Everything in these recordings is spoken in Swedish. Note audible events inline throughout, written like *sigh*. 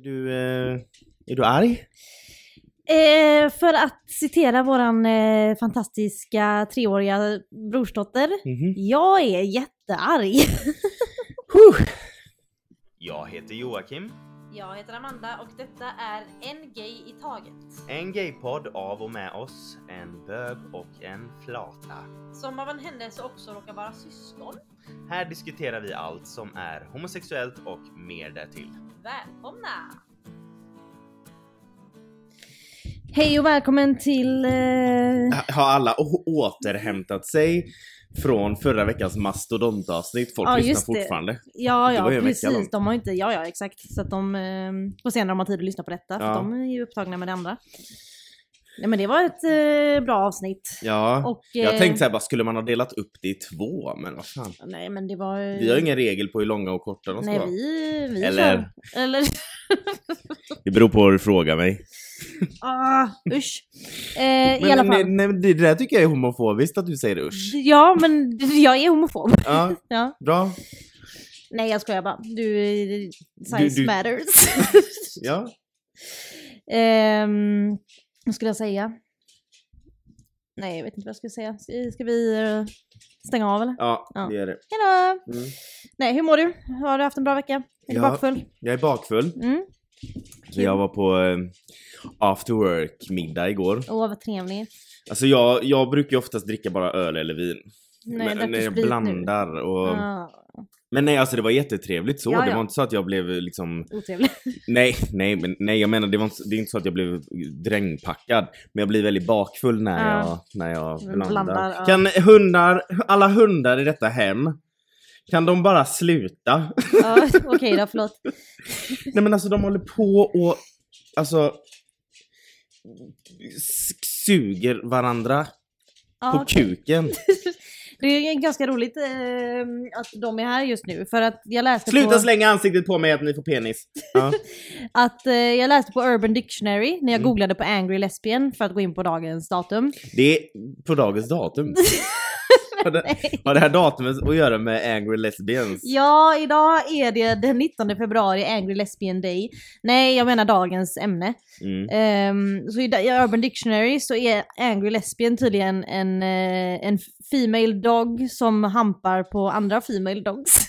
Är du, eh, är du arg? Eh, för att citera våran eh, fantastiska treåriga brorsdotter. Mhm. Jag är jättearg. *laughs* Jag heter Joakim. Jag heter Amanda och detta är En Gay i Taget. En gaypodd av och med oss, en bög och en flata. Som av en händelse också råkar vara syskon. Här diskuterar vi allt som är homosexuellt och mer därtill. Välkomna! Hej och välkommen till... Eh... Har alla å- återhämtat sig från förra veckans mastodontavsnitt? Folk Ja, lyssnar fortfarande. Ja, ja ju precis. De har ju inte, ja, ja exakt. Så att de eh, får se när de har tid att lyssna på detta. För Ja. de är ju upptagna med det andra. Nej men det var ett eh, bra avsnitt. Ja, Och, jag eh, tänkte såhär, bara skulle man ha delat upp det i två? Men vad fan. Nej men det var... eh, Vi har ingen regel på hur långa och korta de ska Nej vara. vi, vi Eller- kör. Eller... *laughs* Det beror på vad du frågar mig. *laughs* ah, usch. Eh, I Men, alla nej, fall. nej, men det där tycker jag är homofobiskt att du säger usch. Ja men jag är homofob. Ja, *laughs* Ja. bra. Nej jag skojar bara. Du, eh, size du- matters. *laughs* Ja. Ehm, vad skulle jag säga? Nej, jag vet inte vad jag ska säga. Ska, ska vi eh, stänga av eller? Ja, Ja. det är det. Hejdå! Mm. Nej, hur mår du? Har du haft en bra vecka? Är du Ja. bakfull? Jag är bakfull. Mm. Så jag var på eh, after work-middag igår. Åh, vad trevligt. Alltså jag, jag brukar ju oftast dricka bara öl eller vin. Nej, men, när jag sprit nu? blandar och... Ah, Men nej alltså det var jättetrevligt så. Ja, Det ja. var inte så att jag blev liksom... otrevligt. *laughs* Nej, nej, men nej jag menar det, var inte, det är inte så att jag blev drängpackad. Men jag blir väldigt bakfull när Ja. jag, när jag blandar. Blandar. Kan hundar, alla hundar i detta hem, kan de bara sluta? Ja, Okej då, förlåt. *laughs* Nej men alltså de håller på och alltså suger varandra Ja, på okej. kuken. *laughs* Det är ganska roligt eh, att de är här just nu för att jag läste Sluta på... slänga ansiktet på mig att ni får penis. Ja. *laughs* Att eh, jag läste på Urban Dictionary när jag Mm. googlade på angry lesbian för att gå in på dagens datum. Det är på dagens datum. Har det, har det här datumet att göra med angry lesbians? Ja, idag är det den 19 februari, Angry Lesbian Day. Nej, jag menar dagens ämne. Mm. Ehm, så i Urban Dictionary så är Angry Lesbian tydligen en, eh, en female dog som hampar på andra female dogs.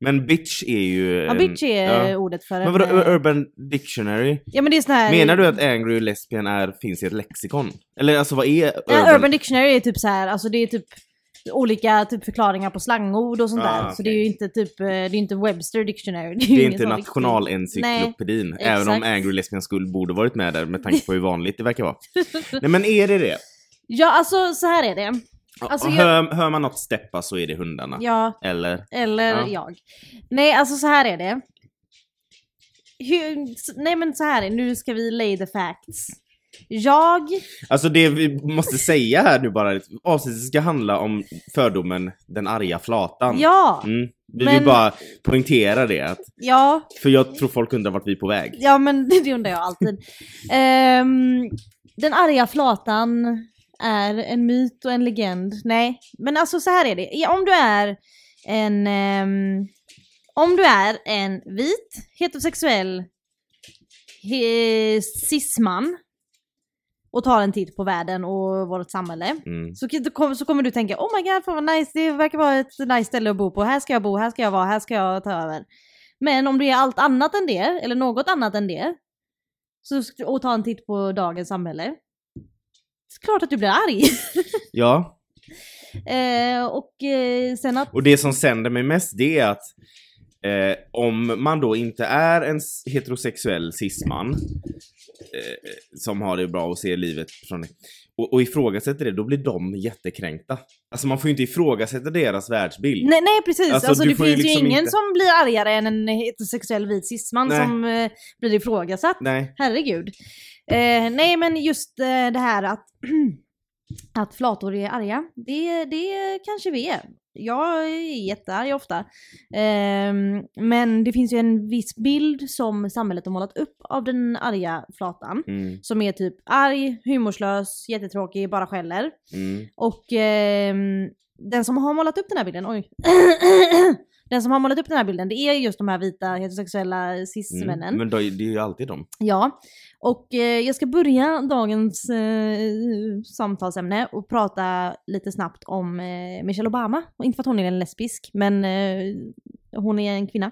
Men bitch är ju... Ja, en- bitch är ja. ordet för Men en... vadå, eh, Urban Dictionary? Ja men det är sån här... Menar du att angry lesbian är, finns i ett lexikon? Eller alltså vad är urban? Ja, Urban Dictionary är typ så här, alltså det är typ olika typ förklaringar på slangord och sånt Ah, där. Så det är ju inte typ, eh, det är inte Webster Dictionary. Det är ingen inte sån riktig- nationalencyklopedin, även om angry lesbian skulle borde varit med där med tanke på hur vanligt det verkar vara. *laughs* Nej men är det det? Ja alltså så här är det. Alltså, och jag- hör, hör man något steppa så är det hundarna. Ja, Eller? eller Ja. jag. Nej alltså så här är det. Hur, nej men så här är det, nu ska vi lay the facts. Jag, Alltså det vi måste säga här nu bara, avsnittet ska handla om fördomen den arga flatan. ja, Mm. Vi Men- vill bara poängtera det, att, ja, för jag tror folk undrar vart vi är på väg. ja men *laughs* det undrar jag alltid. Ehm, den arga flatan är en myt och en legend. Nej, men alltså så här är det. Om du är en... ehm, om du är en vit, heterosexuell he, cisman och tar en titt på världen och vårt samhälle. Mm. Så, så kommer- du tänka oh my god, fan vad nice, det verkar vara ett nice ställe att bo på. Här ska jag bo, här ska jag vara, här ska jag ta över. Men om du är allt annat än det, eller något annat än det, så, och tar en titt på dagens samhälle, klart att du blir arg. *laughs* Ja, eh, och eh, sen att... och det som sänder mig mest det är att eh, om man då inte är en heterosexuell cisman eh, som har det bra och ser livet från och, och ifrågasätter det, då blir de jättekränkta. Alltså man får ju inte ifrågasätta deras världsbild. Nej, nej precis, Alltså, alltså, det finns ju liksom ingen inte- som blir argare än en heterosexuell vit cisman Nej. som eh, blir ifrågasatt. Nej. Herregud. Eh, nej men just eh, det här att, *clears throat* att flator är arga, det, det kanske vi är. Jag är jättearg ofta. Ehm, men det finns ju en viss bild som samhället har målat upp av den arga flatan. Mm, Som är typ arg, humorslös, jättetråkig, bara skäller. mm. Och ehm, den som har målat upp den här bilden, oj. *clears throat* Den som har målat upp den här bilden, det är just de här vita heterosexuella cis-männen. Mm. Men då, det är ju alltid dem. Ja, och eh, jag ska börja dagens eh, samtalsämne och prata lite snabbt om eh, Michelle Obama. Och inte för att hon är en lesbisk, men eh, hon är en kvinna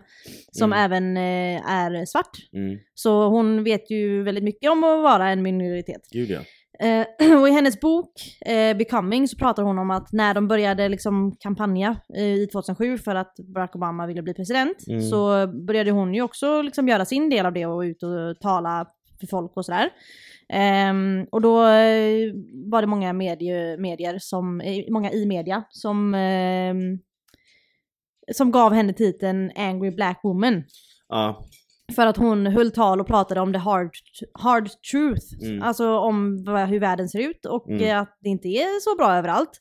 som Mm. även eh, är svart. Mm. Så hon vet ju väldigt mycket om att vara en minoritet. Gud ja. Eh, *clears throat* och i hennes bok eh, Becoming så pratar hon om att när de började liksom kampanja i 2007 för att Barack Obama ville bli president Mm. så började hon ju också liksom göra sin del av det och ut och tala för folk och sådär. Ehm, och då eh, var det många medie, medier som, många i media som ehm, som gav henne titeln Angry Black Woman. Ja. För att hon höll tal och pratade om the hard, hard truth. Mm. Alltså om hur världen ser ut och Mm. att det inte är så bra överallt.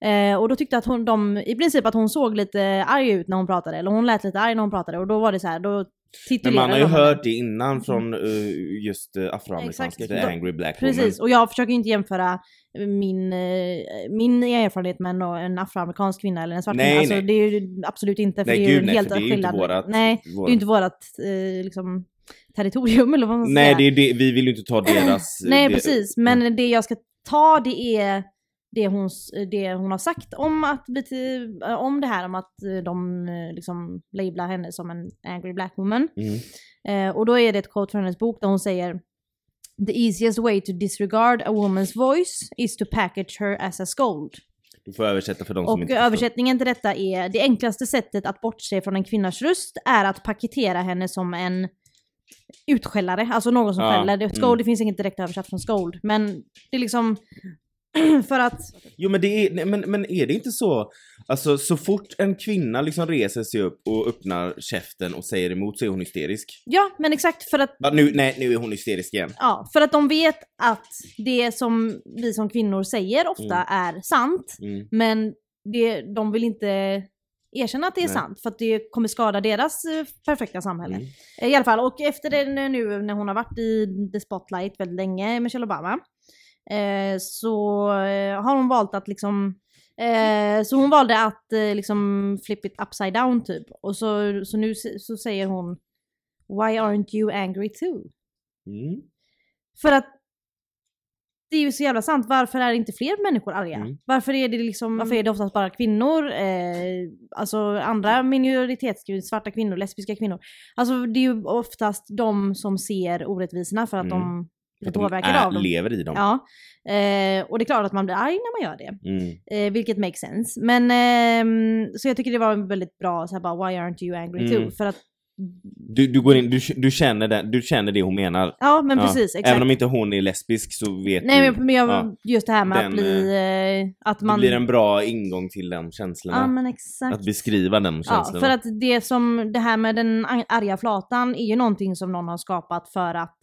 Eh, och då tyckte att hon, de, i princip att hon såg lite arg ut när hon pratade. Eller hon lät lite arg när hon pratade. Och då var det så här, då Men man har ju hört det innan från eh, just uh, afroamerikanska, Exakt. angry black Precis, woman. och jag försöker inte jämföra min, eh, min erfarenhet med en, en afroamerikansk kvinna eller en svart Nej, kvinna. Alltså, nej. det är ju absolut inte, för Nej det är ju gud nej, helt det är ju inte skillnad. vårat... Nej, vårat- det är ju inte vårat eh, liksom, territorium eller vad man ska Nej, säga. det, vi vill ju inte ta deras... Nej precis, men det jag ska ta det är det hon, det hon har sagt om, att äh, om det här om att eh, de eh, liksom lablar henne som en angry black woman. Mm. Eh, och då är det ett quote från hennes bok där hon säger The easiest way to disregard a woman's voice is to package her as a scold. Du får översätta för de som Och inte förstår. översättningen till detta är det enklaste sättet att bortse från en kvinnas röst är att paketera henne som en utskällare, alltså någon som Ja, skäller. Scold, mm. det finns inget direkt översatt från scold, men det är liksom *clears throat* för att, Jo men det är, men, men är det inte så, alltså så fort en kvinna liksom reser sig upp och öppnar käften och säger emot så är hon hysterisk. ja men exakt för att nu, nej nu är hon hysterisk igen. Ja, för att de vet att det som vi som kvinnor säger ofta är sant, Mm. men det, de vill inte erkänna att det är Nej. sant för att det kommer skada deras eh, perfekta samhälle. Mm. Eh, I alla fall, och efter det nu när hon har varit i the spotlight väldigt länge, Michelle Obama, eh, så eh, har hon valt att liksom eh, så hon valde att eh, liksom flip it upside down typ. Och så, så nu så säger hon Why aren't you angry too? Mm. För att det är ju så jävla sant. Varför är inte fler människor arga? Mm. Varför är det liksom, varför är det oftast bara kvinnor? Eh, alltså andra minoritetskvinnor, svarta kvinnor, lesbiska kvinnor. Alltså det är ju oftast de som ser orättvisorna för att Mm. de blir påverkade är, av dem. lever i dem. Ja. Eh, och det är klart att man blir arg när man gör det. Mm. Eh, vilket makes sense. Men ehm, så jag tycker det var en väldigt bra så här bara why aren't you angry Mm. too? För att Du, du går in, du, du, känner det, du känner det hon menar. ja men Ja. precis exakt. Även om inte hon är lesbisk så vet Nej du. men, men jag, ja. just det här med Den, att bli, eh, att man... Det blir en bra ingång till den känslorna. Ja men exakt. Att beskriva den Ja, känslan. för att det som, det här med den ar- arga flatan är ju någonting som någon har skapat för att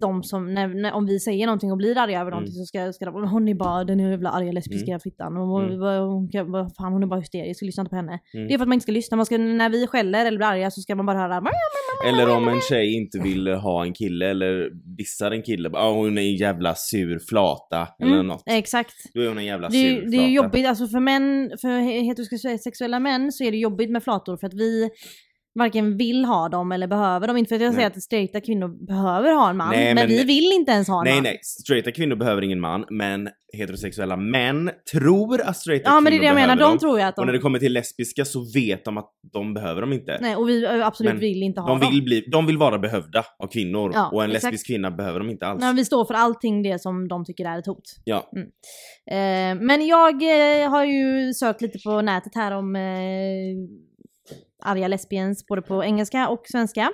de som, när, när, om vi säger någonting och blir arga över någonting så ska, ska de, hon är bara den jävla arga lesbiska fittan, och hon, Mm. hon, kan- vad fan, hon är bara hysterisk, lyssna inte på henne. Mm. Det är för att man inte ska lyssna, man ska, när vi skäller eller blir arga så ska man bara höra Eller om en tjej inte vill ha en kille eller dissar en kille. Ja, hon är en jävla sur flata eller Mm, något. Exakt. Då är hon en jävla Det, sur flata. det är jobbigt, alltså för män, för heterosexuella män så är det jobbigt med flator för att vi varken vill ha dem eller behöver dem. Inte för att jag Nej. säger att straighta kvinnor behöver ha en man, Nej, men, men- vi vill inte ens ha en Nej man. nej, straighta kvinnor behöver ingen man, men heterosexuella män tror att straighta Ja kvinnor men det är det jag menar, behöver de dem. tror jag att Och när de... det kommer till lesbiska så vet de att de behöver dem inte. Nej och vi absolut Men vill inte ha De dem. vill, bli, de vill vara behövda av kvinnor Ja, och en exakt. lesbisk kvinna behöver de inte alls. Nej, vi står för allting det som de tycker är ett hot. Ja. Eh, men jag eh, har ju sökt lite på nätet här om eh, arga lesbians både på engelska och svenska.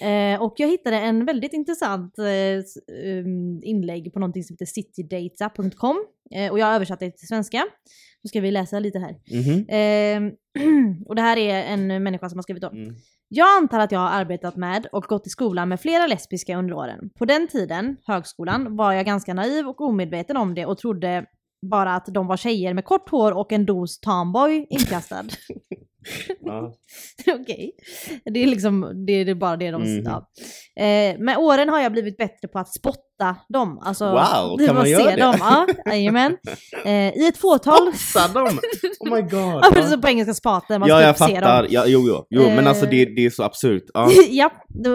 Eh, och jag hittade en väldigt intressant eh, um, inlägg på någonting som heter citydata.com. Eh, och jag har översatt det till svenska. Nu ska vi läsa lite här. Mhm. Eh, *clears throat* och det här är en människa som har skrivit då. Mm. Jag antar att jag har arbetat med och gått i skolan med flera lesbiska under åren. På den tiden, högskolan, var jag ganska naiv och omedveten om det och trodde bara att de var tjejer med kort hår och en dos tomboy inkastad. *laughs* Ja. *laughs* Okej. Det är liksom, det är bara det de... Mhm. Ja. Eh, med åren har jag blivit bättre på att spotta dem. Alltså, Wow, kan man göra det? Dem. Ja, jajamän. *laughs* Eh, I ett fåtal... Spotta dem! Oh my god. Ja, men så på engelska spaten, man Ja, ska jag typ se fattar. dem. Ja, jo, jo. jo men alltså det, det är så absurt. Ja. *laughs* ja,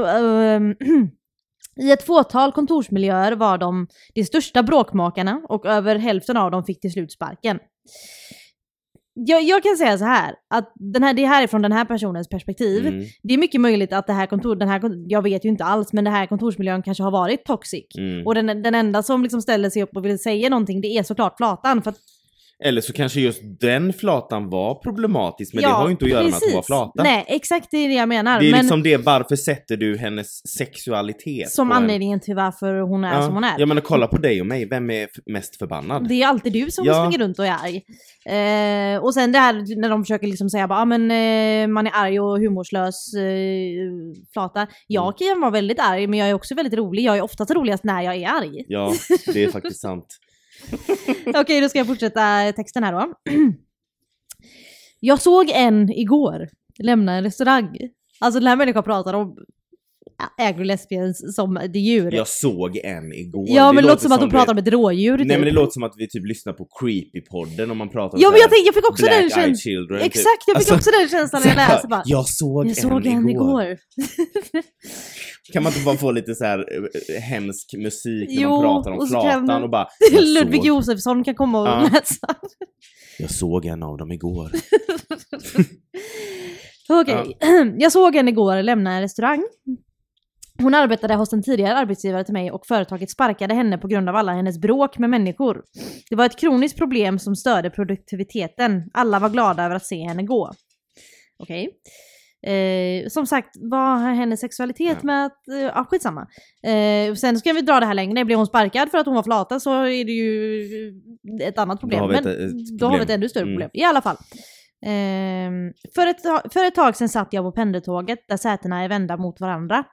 ehm, *clears throat* I ett fåtal kontorsmiljöer var de de största bråkmakarna och över hälften av dem fick till slut sparken. Jag, jag kan säga så här, att den här, det här är från den här personens perspektiv. Mm, Det är mycket möjligt att det här kontor, den här, jag vet ju inte alls, men den här kontorsmiljön kanske har varit toxic. mm. Och den, den enda som liksom ställer sig upp och vill säga någonting, det är såklart Flatan. För att, Eller så kanske just den flatan var problematisk, men det har ju inte att göra med att hon var flata. Nej, exakt det är det jag menar. det är men liksom det, varför sätter du hennes sexualitet som på en- anledningen till varför hon är ja. som hon är. Ja men kolla på dig och mig, vem är mest förbannad? Det är alltid du som Ja. springer runt och är arg. Eh, och sen det här när de försöker liksom säga bara, ah, men eh, man är arg och humorslös, eh, flata. Jag Mm. kan vara väldigt arg men jag är också väldigt rolig. Jag är oftast roligast när jag är arg. Ja, *laughs* det är faktiskt sant. *laughs* Okej, då ska jag fortsätta texten här då. *clears throat* Jag såg en igår lämna en restaurang. Alltså den här människan pratar om agro-lesbians som det djur. Jag såg en igår. ja men det låter som att hon pratar om ett rådjur Nej typ. men det låter som att vi typ lyssnar på Creepy-podden om man pratar om Ja men jag, tänkte, jag fick också den känslan. Typ. Exakt, jag fick Alltså, också den känslan när jag läste bara. Jag såg, Jag såg en, en igår. igår. *laughs* Kan man inte bara få lite så här eh, hemsk musik när Jo, man pratar om och kan och bara *laughs* Ludvig såg, Josefsson kan komma och Ja. läsa. jag såg en av dem igår. *laughs* Okej, *clears throat* jag såg henne igår lämna en restaurang. Hon arbetade hos en tidigare arbetsgivare till mig och företaget sparkade henne på grund av alla hennes bråk med människor. Det var ett kroniskt problem som störde produktiviteten. Alla var glada över att se henne gå. Okej. Eh, som sagt, vad har hennes sexualitet Ja. med att... Eh, ja, skitsamma. Eh, sen ska vi dra det här längre. Blir hon sparkad för att hon var flata så är det ju ett annat problem. har vi ett- Men ett då har vi ett problem. ännu större Mm. problem. I alla fall. Ehm, för, ett, för ett tag sedan satt jag på pendeltåget där sätena är vända mot varandra.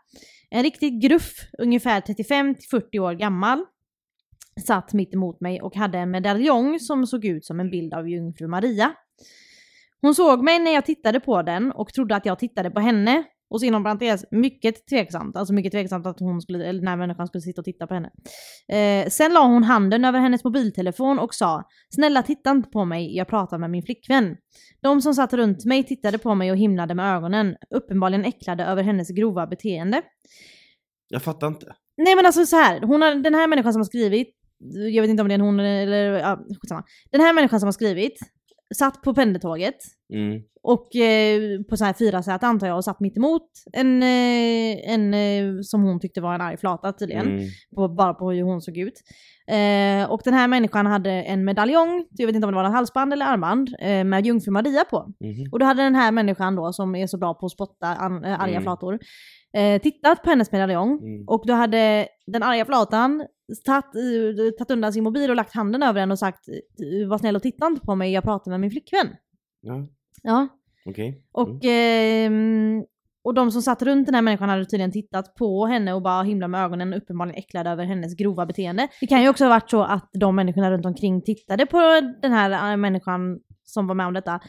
En riktig gruff, ungefär 35-40 år gammal, satt mitt emot mig och hade en medaljong som såg ut som en bild av jungfru Maria. Hon såg mig när jag tittade på den och trodde att jag tittade på henne. Och så inom parentes, mycket tveksamt. Alltså mycket tveksamt att hon skulle, eller den här människan skulle sitta och titta på henne. Eh, sen la hon handen över hennes mobiltelefon och sa “Snälla titta inte på mig, jag pratar med min flickvän”. De som satt runt mig tittade på mig och himlade med ögonen, uppenbarligen äcklade över hennes grova beteende. Jag fattar inte. Nej men alltså så här, hon har, den här människan som har skrivit, jag vet inte om det är en hon eller, ja, skitsamma. Den här människan som har skrivit, satt på pendeltåget Mm. och eh, på så här fyra säte antar jag och satt mitt emot en, eh, en eh, som hon tyckte var en arg flata tydligen. Mm. På, bara på hur hon såg ut. Eh, och den här människan hade en medaljong, jag vet inte om det var en halsband eller armband, med jungfru Maria på. Mhm. Och då hade den här människan då, som är så bra på att spotta an, arga Mm. flator, tittat på hennes medaljong. Mm. Och då hade den arga flatan tagit, eh, tagit undan sin mobil och lagt handen över den och sagt eh, var snäll och titta inte på mig, jag pratar med min flickvän. Ja, Ja, okej. och, ehm, och de som satt runt den här människan hade tydligen tittat på henne och bara himla med ögonen, uppenbarligen äcklade över hennes grova beteende. Det kan ju också ha varit så att de människorna runt omkring tittade på den här äh, människan som var med om detta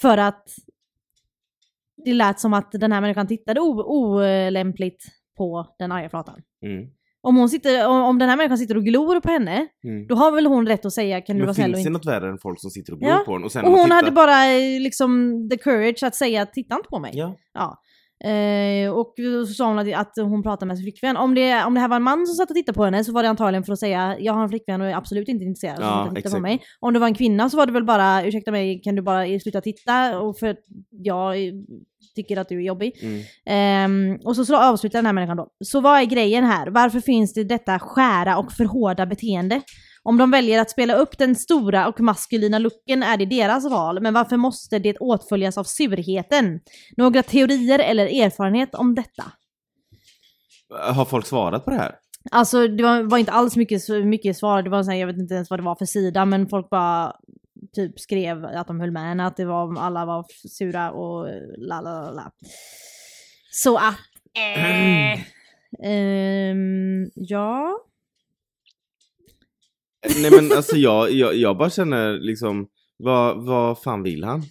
för att det lät som att den här människan tittade olämpligt på den arga flatan. Mm. Om, hon sitter, om, om den här människan sitter och glor på henne, Mm. då har väl hon rätt att säga kan du Men vara snäll och finns det inte... något värre än folk som sitter och glor Ja, på en? Och, sen Och hon tittar- hade bara eh, liksom the courage att säga titta inte på mig. Ja. Ja. Eh, och så sa hon att, att hon pratade med sin flickvän. Om det, om det här var en man som satt och tittade på henne så var det antagligen för att säga jag har en flickvän och är absolut inte intresserad Ja, att titta på mig. Om det var en kvinna så var det väl bara ursäkta mig kan du bara sluta titta och för att jag tycker att du är jobbig. Mm. Ehm, och så, så avslutar den här människan då. Så vad är grejen här? Varför finns det detta skära och för hårda beteende? Om de väljer att spela upp den stora och maskulina looken är det deras val, men varför måste det åtföljas av surheten? Några teorier eller erfarenhet om detta? Har folk svarat på det här? Alltså det var, var inte alls mycket, mycket svar, det var så här, jag vet inte ens vad det var för sida, men folk bara typ skrev att de höll med henne, att det var, alla var sura och la la la. Så att... Eh, *clears throat* ehm, ja. Nej men alltså jag, jag, jag bara känner liksom, vad, vad fan vill han?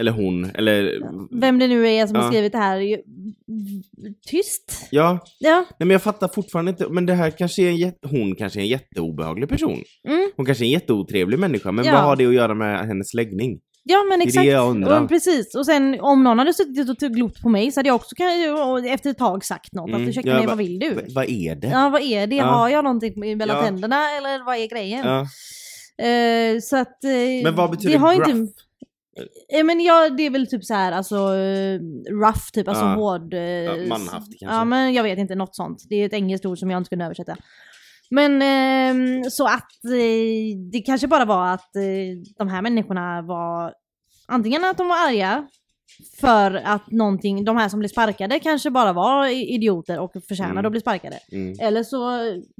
Eller hon, eller... Vem det nu är som har Ja. skrivit det här. Tyst. Ja, Ja. nej men jag fattar fortfarande inte, men det här kanske är en jätte, hon kanske är en jätteobehaglig person. Mm. Hon kanske är en jätteotrevlig människa, men Ja. vad har det att göra med hennes läggning? Ja men Det är exakt. det jag undrar. Och, precis. Och sen om någon hade suttit och glott på mig så hade jag också kan, efter ett tag sagt något. Mm, Att ursäkta mig, va- vad vill du? Vad är det? Ja vad är det? Ja. Har jag någonting mellan Ja. tänderna eller vad är grejen? Ja. Eh, så att... eh, Men vad betyder det har gruff? Inte, Eh, men ja, det är väl typ så här, alltså rough typ, alltså Ja. hård. Ja, manhaftig kanske. Ja men jag vet inte, något sånt. Det är ett engelskt ord som jag inte kunde översätta. Men ehm, så att eh, det kanske bara var att eh, de här människorna var antingen att de var arga för att någonting, de här som blev sparkade kanske bara var idioter och förtjänade Mm. att bli sparkade. Mm, Eller så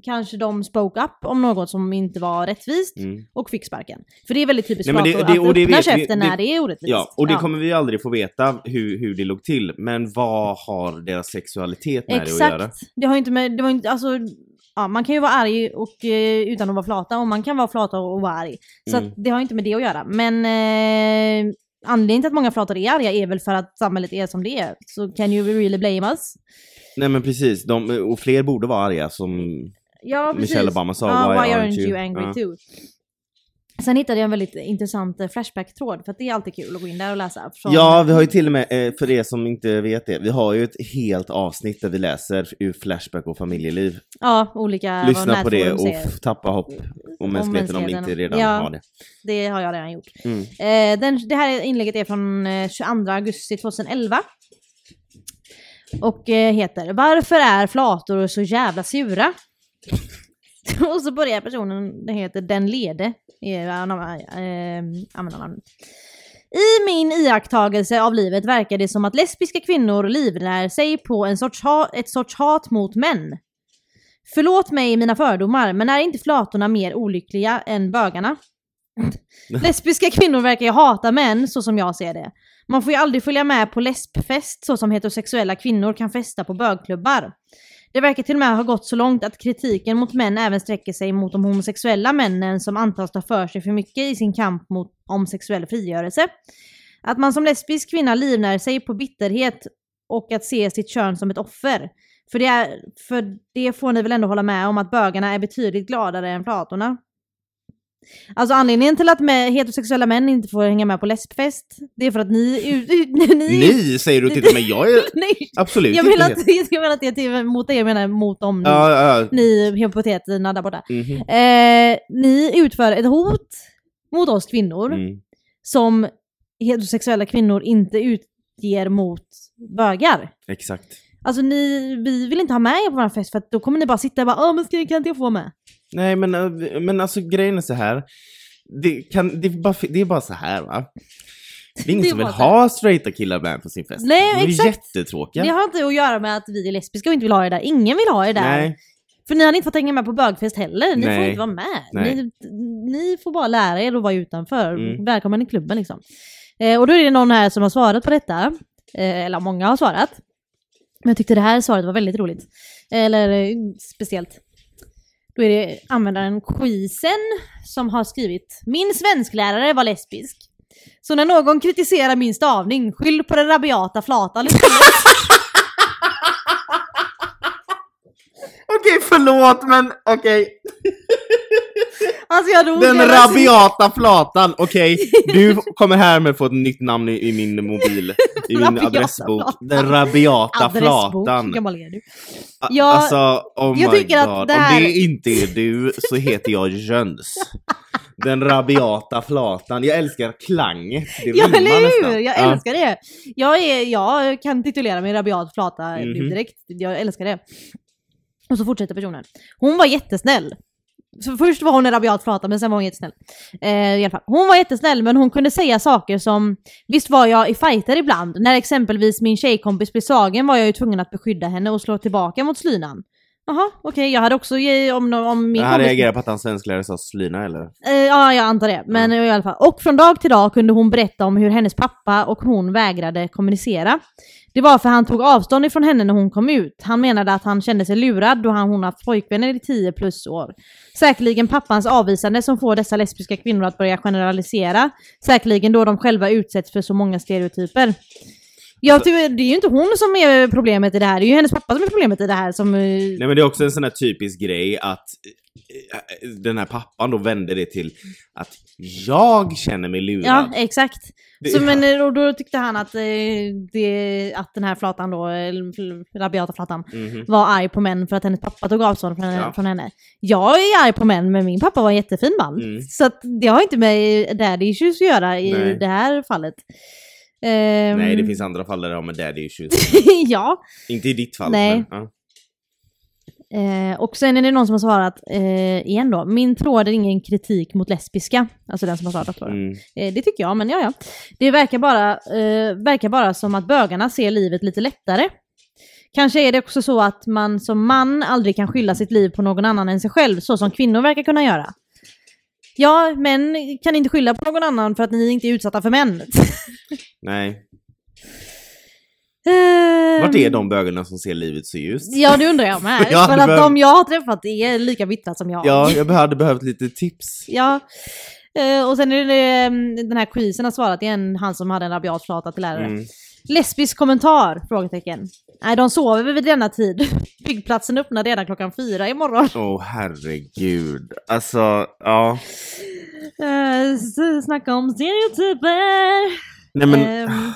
kanske de spoke up om något som inte var rättvist mm. och fick sparken. För det är väldigt typiskt Nej, det- det- och att det öppna vet vi- käften när det är orättvist. Ja, och det kommer vi aldrig få veta hur, hur det låg till. Men vad har deras sexualitet med det att göra? Exakt. Det har inte med, det var inte, alltså, ja, man kan ju vara arg och, eh, utan att vara flata och man kan vara flata och vara arg. Så Mm. att det har ju inte med det att göra. Men eh, anledningen till att många flator är arga är väl för att samhället är som det är. Så can you really blame us? Nej men precis, de, och fler borde vara arga som Ja, precis. Michelle Obama sa. Ja, why, why aren't you angry Ja. too? Sen hittade jag en väldigt intressant eh, Flashback-tråd, för det är alltid kul att gå in där och läsa. Från, Ja, vi har ju till och med, eh, för er som inte vet det, vi har ju ett helt avsnitt där vi läser ur Flashback och familjeliv. Ja, olika Lyssna på det och f- tappa hopp om mänskligheten om ni inte redan Ja. har det. Det har jag redan gjort. Mm. Eh, den, det här inlägget är från eh, 22 augusti 2011. Och eh, heter Varför är flator så jävla sura? *laughs* och så börjar personen, den heter Den Lede, är eh, användarnamnet. I min iakttagelse av livet verkar det som att lesbiska kvinnor livnär sig på en sorts ett sorts hat mot män. Förlåt mig mina fördomar, men är inte flatorna mer olyckliga än bögarna? *laughs* Lesbiska kvinnor verkar ju hata män så som jag ser det. Man får ju aldrig följa med på lesbfest så som heterosexuella kvinnor kan festa på bögklubbar. Det verkar till och med ha gått så långt att kritiken mot män även sträcker sig mot de homosexuella männen som antas ta för sig för mycket i sin kamp mot, om sexuell frigörelse. Att man som lesbisk kvinna livnär sig på bitterhet och att se sitt kön som ett offer. För det, är, för det får ni väl ändå hålla med om att bögarna är betydligt gladare än flatorna. Alltså anledningen till att med heterosexuella män inte får hänga med på lesbfest, det är för att *laughs* ni... ni, ni, säger du till mig, jag är *laughs* nej absolut jag inte menar helt... att, jag menar att det är till, mot er, jag menar mot dem ni, Ja, ja, ni hypoteterna där borta. Mhm. Eh, ni utför ett hot mot oss kvinnor Mm. som heterosexuella kvinnor inte utger mot bögar. Exakt. Alltså ni, vi vill inte ha med er på vår fest för att då kommer ni bara sitta och bara Åh men ska, kan inte jag få med? Nej men, eh, men alltså grejen är så här. Det, kan, det, är bara, det är bara så här va. Det är ingen Det är som vill ha straighta killar med på sin fest. Nej, De är exakt. jättetråkiga. Det har inte att göra med att vi är lesbiska och inte vill ha er där. Ingen vill ha er där. Nej. För ni hade inte fått hänga med på bögfest heller. Ni får Nej. inte vara med. Ni, ni får bara lära er att vara utanför. Mm. Välkommen i klubben liksom. Eh, och då är det någon här som har svarat på detta. Eh, eller många har svarat. Men jag tyckte det här svaret var väldigt roligt. Eller eh, speciellt. Då är det användaren Quisen som har skrivit Min svensklärare var lesbisk. Så när någon kritiserar min stavning, skyll på den rabiata flatan. *laughs* Okej förlåt men okej. Alltså jag dog. Den rabiata flatan. Okej, du kommer härmed få ett nytt namn i, i min mobil. I min adressbok. flatan. Den rabiata Adressbok, flatan. hur gammal är du? A- Jag- alltså, oh jag my tycker att god. det här- Om det inte är du så heter jag Jöns. Den rabiata flatan. Jag älskar klanget. Det Ja eller hur! Jag Ja. älskar det. Jag, är, jag kan titulera mig rabiat flata nu Mhm. direkt. Jag älskar det. Och så fortsätter personen. Hon var jättesnäll. Så först var hon en rabiat flata men sen var hon jättesnäll. Eh, i alla fall. Hon var jättesnäll men hon kunde säga saker som Visst var jag i fighter ibland. När exempelvis min tjejkompis blev slagen var jag ju tvungen att beskydda henne och slå tillbaka mot slynan. Jaha, okej. Jag hade också om, om min han reagerar på att hans svensklärare sa slyna eller? Eh, ja, jag antar det. Men i alla fall. Och från dag till dag kunde hon berätta om hur hennes pappa och hon vägrade kommunicera. Det var för han tog avstånd ifrån henne när hon kom ut. Han menade att han kände sig lurad då han, hon haft pojkvänner i 10 plus år. Säkerligen pappans avvisande som får dessa lesbiska kvinnor att börja generalisera. Säkerligen då de själva utsätts för så många stereotyper. Jag det är ju inte hon som är problemet i det här, det är ju hennes pappa som är problemet i det här som... eh, Nej men det är också en sån här typisk grej att eh, den här pappan då vände det till att jag känner mig lurad. Ja, exakt. Det- Så, *laughs* men eh, då, då tyckte han att, eh, det, att den här flatan då, rabiata flatan, Mhm. var arg på män för att hennes pappa tog avstånd från. Ja. Från henne. Jag är arg på män, men min pappa var en jättefin man. Mm. Så att det har inte med daddy issues att göra i Nej. det här fallet. Ehm, Nej det finns andra fall där det har med daddy issues. *laughs* ja. Inte i ditt fall. Nej. Men, ja. Eh, och sen är det någon som har svarat, eh, igen då, min tråd är ingen kritik mot lesbiska. Alltså den som har svarat tråden. Mm. Eh, det tycker jag, men ja ja. Det verkar bara, eh, verkar bara som att bögarna ser livet lite lättare. Kanske är det också så att man som man aldrig kan skylla sitt liv på någon annan än sig själv, så som kvinnor verkar kunna göra. Ja, män kan inte skylla på någon annan för att ni inte är utsatta för män. *laughs* Nej. Eh, Vart är de bögarna som ser livet så ljust? Ja, det undrar jag med. *laughs* Ja, för att behöver- de jag har träffat är lika bittra som jag. Ja, jag hade behövt lite tips. Ja. Eh, och sen är det mm, den här quizen har svarat igen, han som hade en rabiat flata till lärare. Mm. Lesbisk kommentar? Frågetecken. Nej, de sover vid denna tid. *laughs* Byggplatsen öppnar redan klockan fyra imorgon. Åh herregud. Alltså, ja. Uh, snacka om stereotyper. Nej men, Ehm,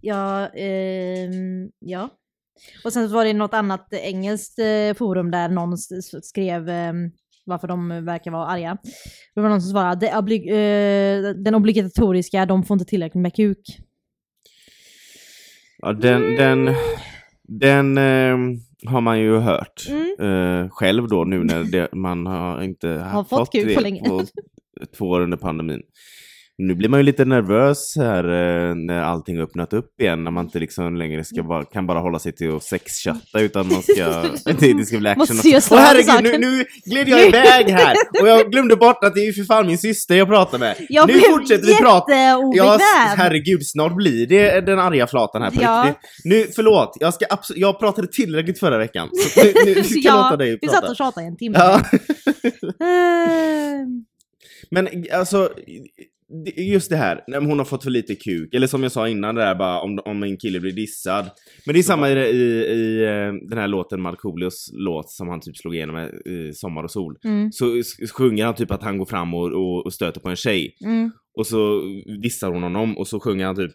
ja, ehm, ja. Och sen var det något annat engelskt eh, forum där någon skrev ehm, varför de verkar vara arga. Det var någon som svarade, "Det oblig- eh, den obligatoriska, de får inte tillräckligt med kuk. ja, den, den, den ehm, har man ju hört Mm. eh, själv då nu när det, man har inte Har fått kuk det på länge. på två år under pandemin. Nu blir man ju lite nervös här eh, när allting öppnat upp igen, när man inte liksom längre ska bara, kan bara hålla sig till att sexchatta utan man ska, det, *laughs* det ska bli action. Måste se Åh snabbt herregud, nu, nu gled jag iväg här! Och jag glömde bort att det är ju för fan min syster jag pratar med. Jag nu fortsätter vi prata. Ja, s- herregud, snart blir det den arga flatan här på Ja. riktigt. Nu, förlåt, jag, ska jag pratade tillräckligt förra veckan. Så nu, nu ska jag låta dig vi prata. satt och tjatade i en timme. Ja. Ehm, Men alltså, just det här, när hon har fått för lite kuk, eller som jag sa innan det där bara om, om en kille blir dissad. Men det är samma i, i, i eh, den här låten, Markoolios låt som han typ slog igenom med i Sommar och sol. mm, Så sjunger han typ att han går fram och, och, och stöter på en tjej. mm, Och så dissar hon honom och så sjunger han typ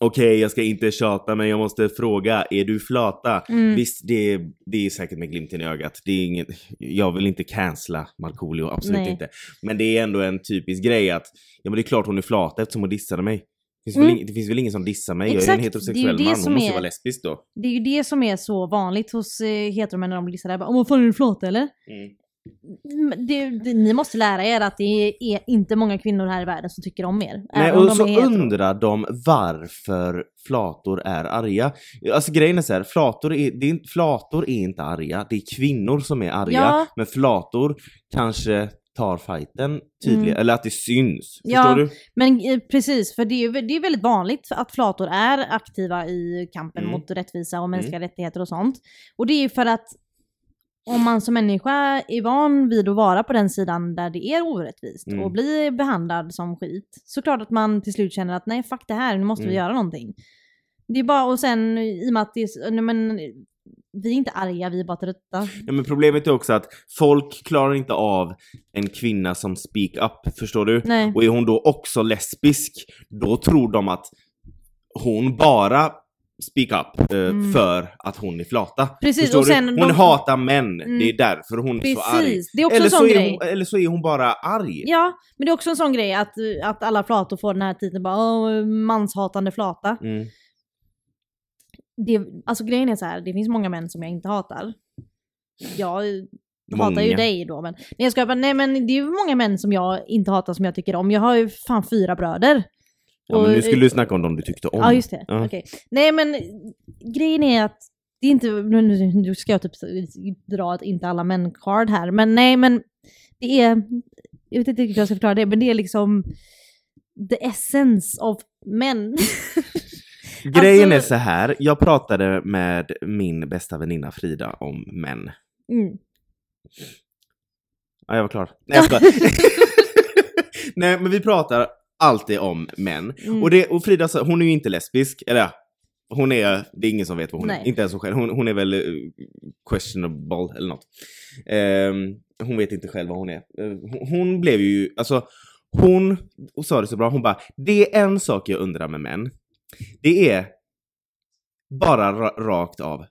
Okej, jag ska inte tjata men jag måste fråga, är du flata? mm. Visst, det det är säkert med glimten i ögat. Det är inget, jag vill inte cancella Markoolio, absolut Nej. inte. Men det är ändå en typisk grej att, ja men det är klart hon är flata eftersom hon dissade mig. Det finns, Mm. väl, det finns väl ingen som dissar mig? jag är Exakt, en det är heterosexuell det man, hon måste är- vara lesbisk då. Det är ju det som är så vanligt hos eh, heteromän när de blir sådär, "Åh, vad fan är du flata eller? Mm, Det, det, ni måste lära er att det är inte många kvinnor här i världen som tycker om er. Nej, och så undrar de varför flator är arga. Alltså grejen är så här, flator är, det är, inte- flator är inte arga, det är kvinnor som är arga. Ja. Men flator kanske tar fighten tydligare, Mm. eller att det syns. Ja. Förstår du? Men eh, precis, för det är det är väldigt vanligt att flator är aktiva i kampen Mm. mot rättvisa och mänskliga rättigheter och sånt. Och det är ju för att om man som människa är van vid att vara på den sidan där det är orättvist Mm. och blir behandlad som skit, så klart att man till slut känner att nej fuck det här, nu måste vi Mm. göra någonting. Det är bara, och sen i och med att det är, nej, men, vi är inte arga, vi är bara trötta. Ja, men problemet är också att folk klarar inte av en kvinna som speak up, förstår du? Nej. Och är hon då också lesbisk, då tror de att hon bara speak up eh, Mm. för att hon är flata. Precis, Förstår och sen du? Hon de- hatar män, Mm. det är därför hon är så arg. Precis, det är också Eller en så, sån är grej. hon, eller så är hon bara arg. Ja, men det är också en sån grej att, att alla flator får den här titeln bara "Åh, manshatande flata. Mm. Det, alltså grejen är så här, det finns många män som jag inte hatar. Jag hatar ju Många. dig då men, nej jag ska, nej men det är ju många män som jag inte hatar som jag tycker om. Jag har ju fan fyra bröder. Ja, men nu skulle du snacka om dem du tyckte om. Ja just det, Ja. okej. Nej men grejen är att det är inte, nu, ska jag typ dra ett inte alla män-card här, men nej men det är, jag vet inte hur jag ska förklara det, men det är liksom the essence of män. *laughs* Grejen Alltså- är så här. jag pratade med min bästa väninna Frida om män. Mm. Ja, jag var klar. Nej, jag skojar. *laughs* *laughs* Nej, men vi pratar alltid om män. Mm. Och, det, och Frida, hon är ju inte lesbisk, eller hon är, det är ingen som vet vad hon Nej. är. Inte ens hon själv. Hon, hon är väl eh, questionable eller något. Ehm, hon vet inte själv vad hon är. Eh, hon, hon blev ju, alltså hon och sa det så bra, hon bara, det är en sak jag undrar med män. Det är bara ra- rakt av.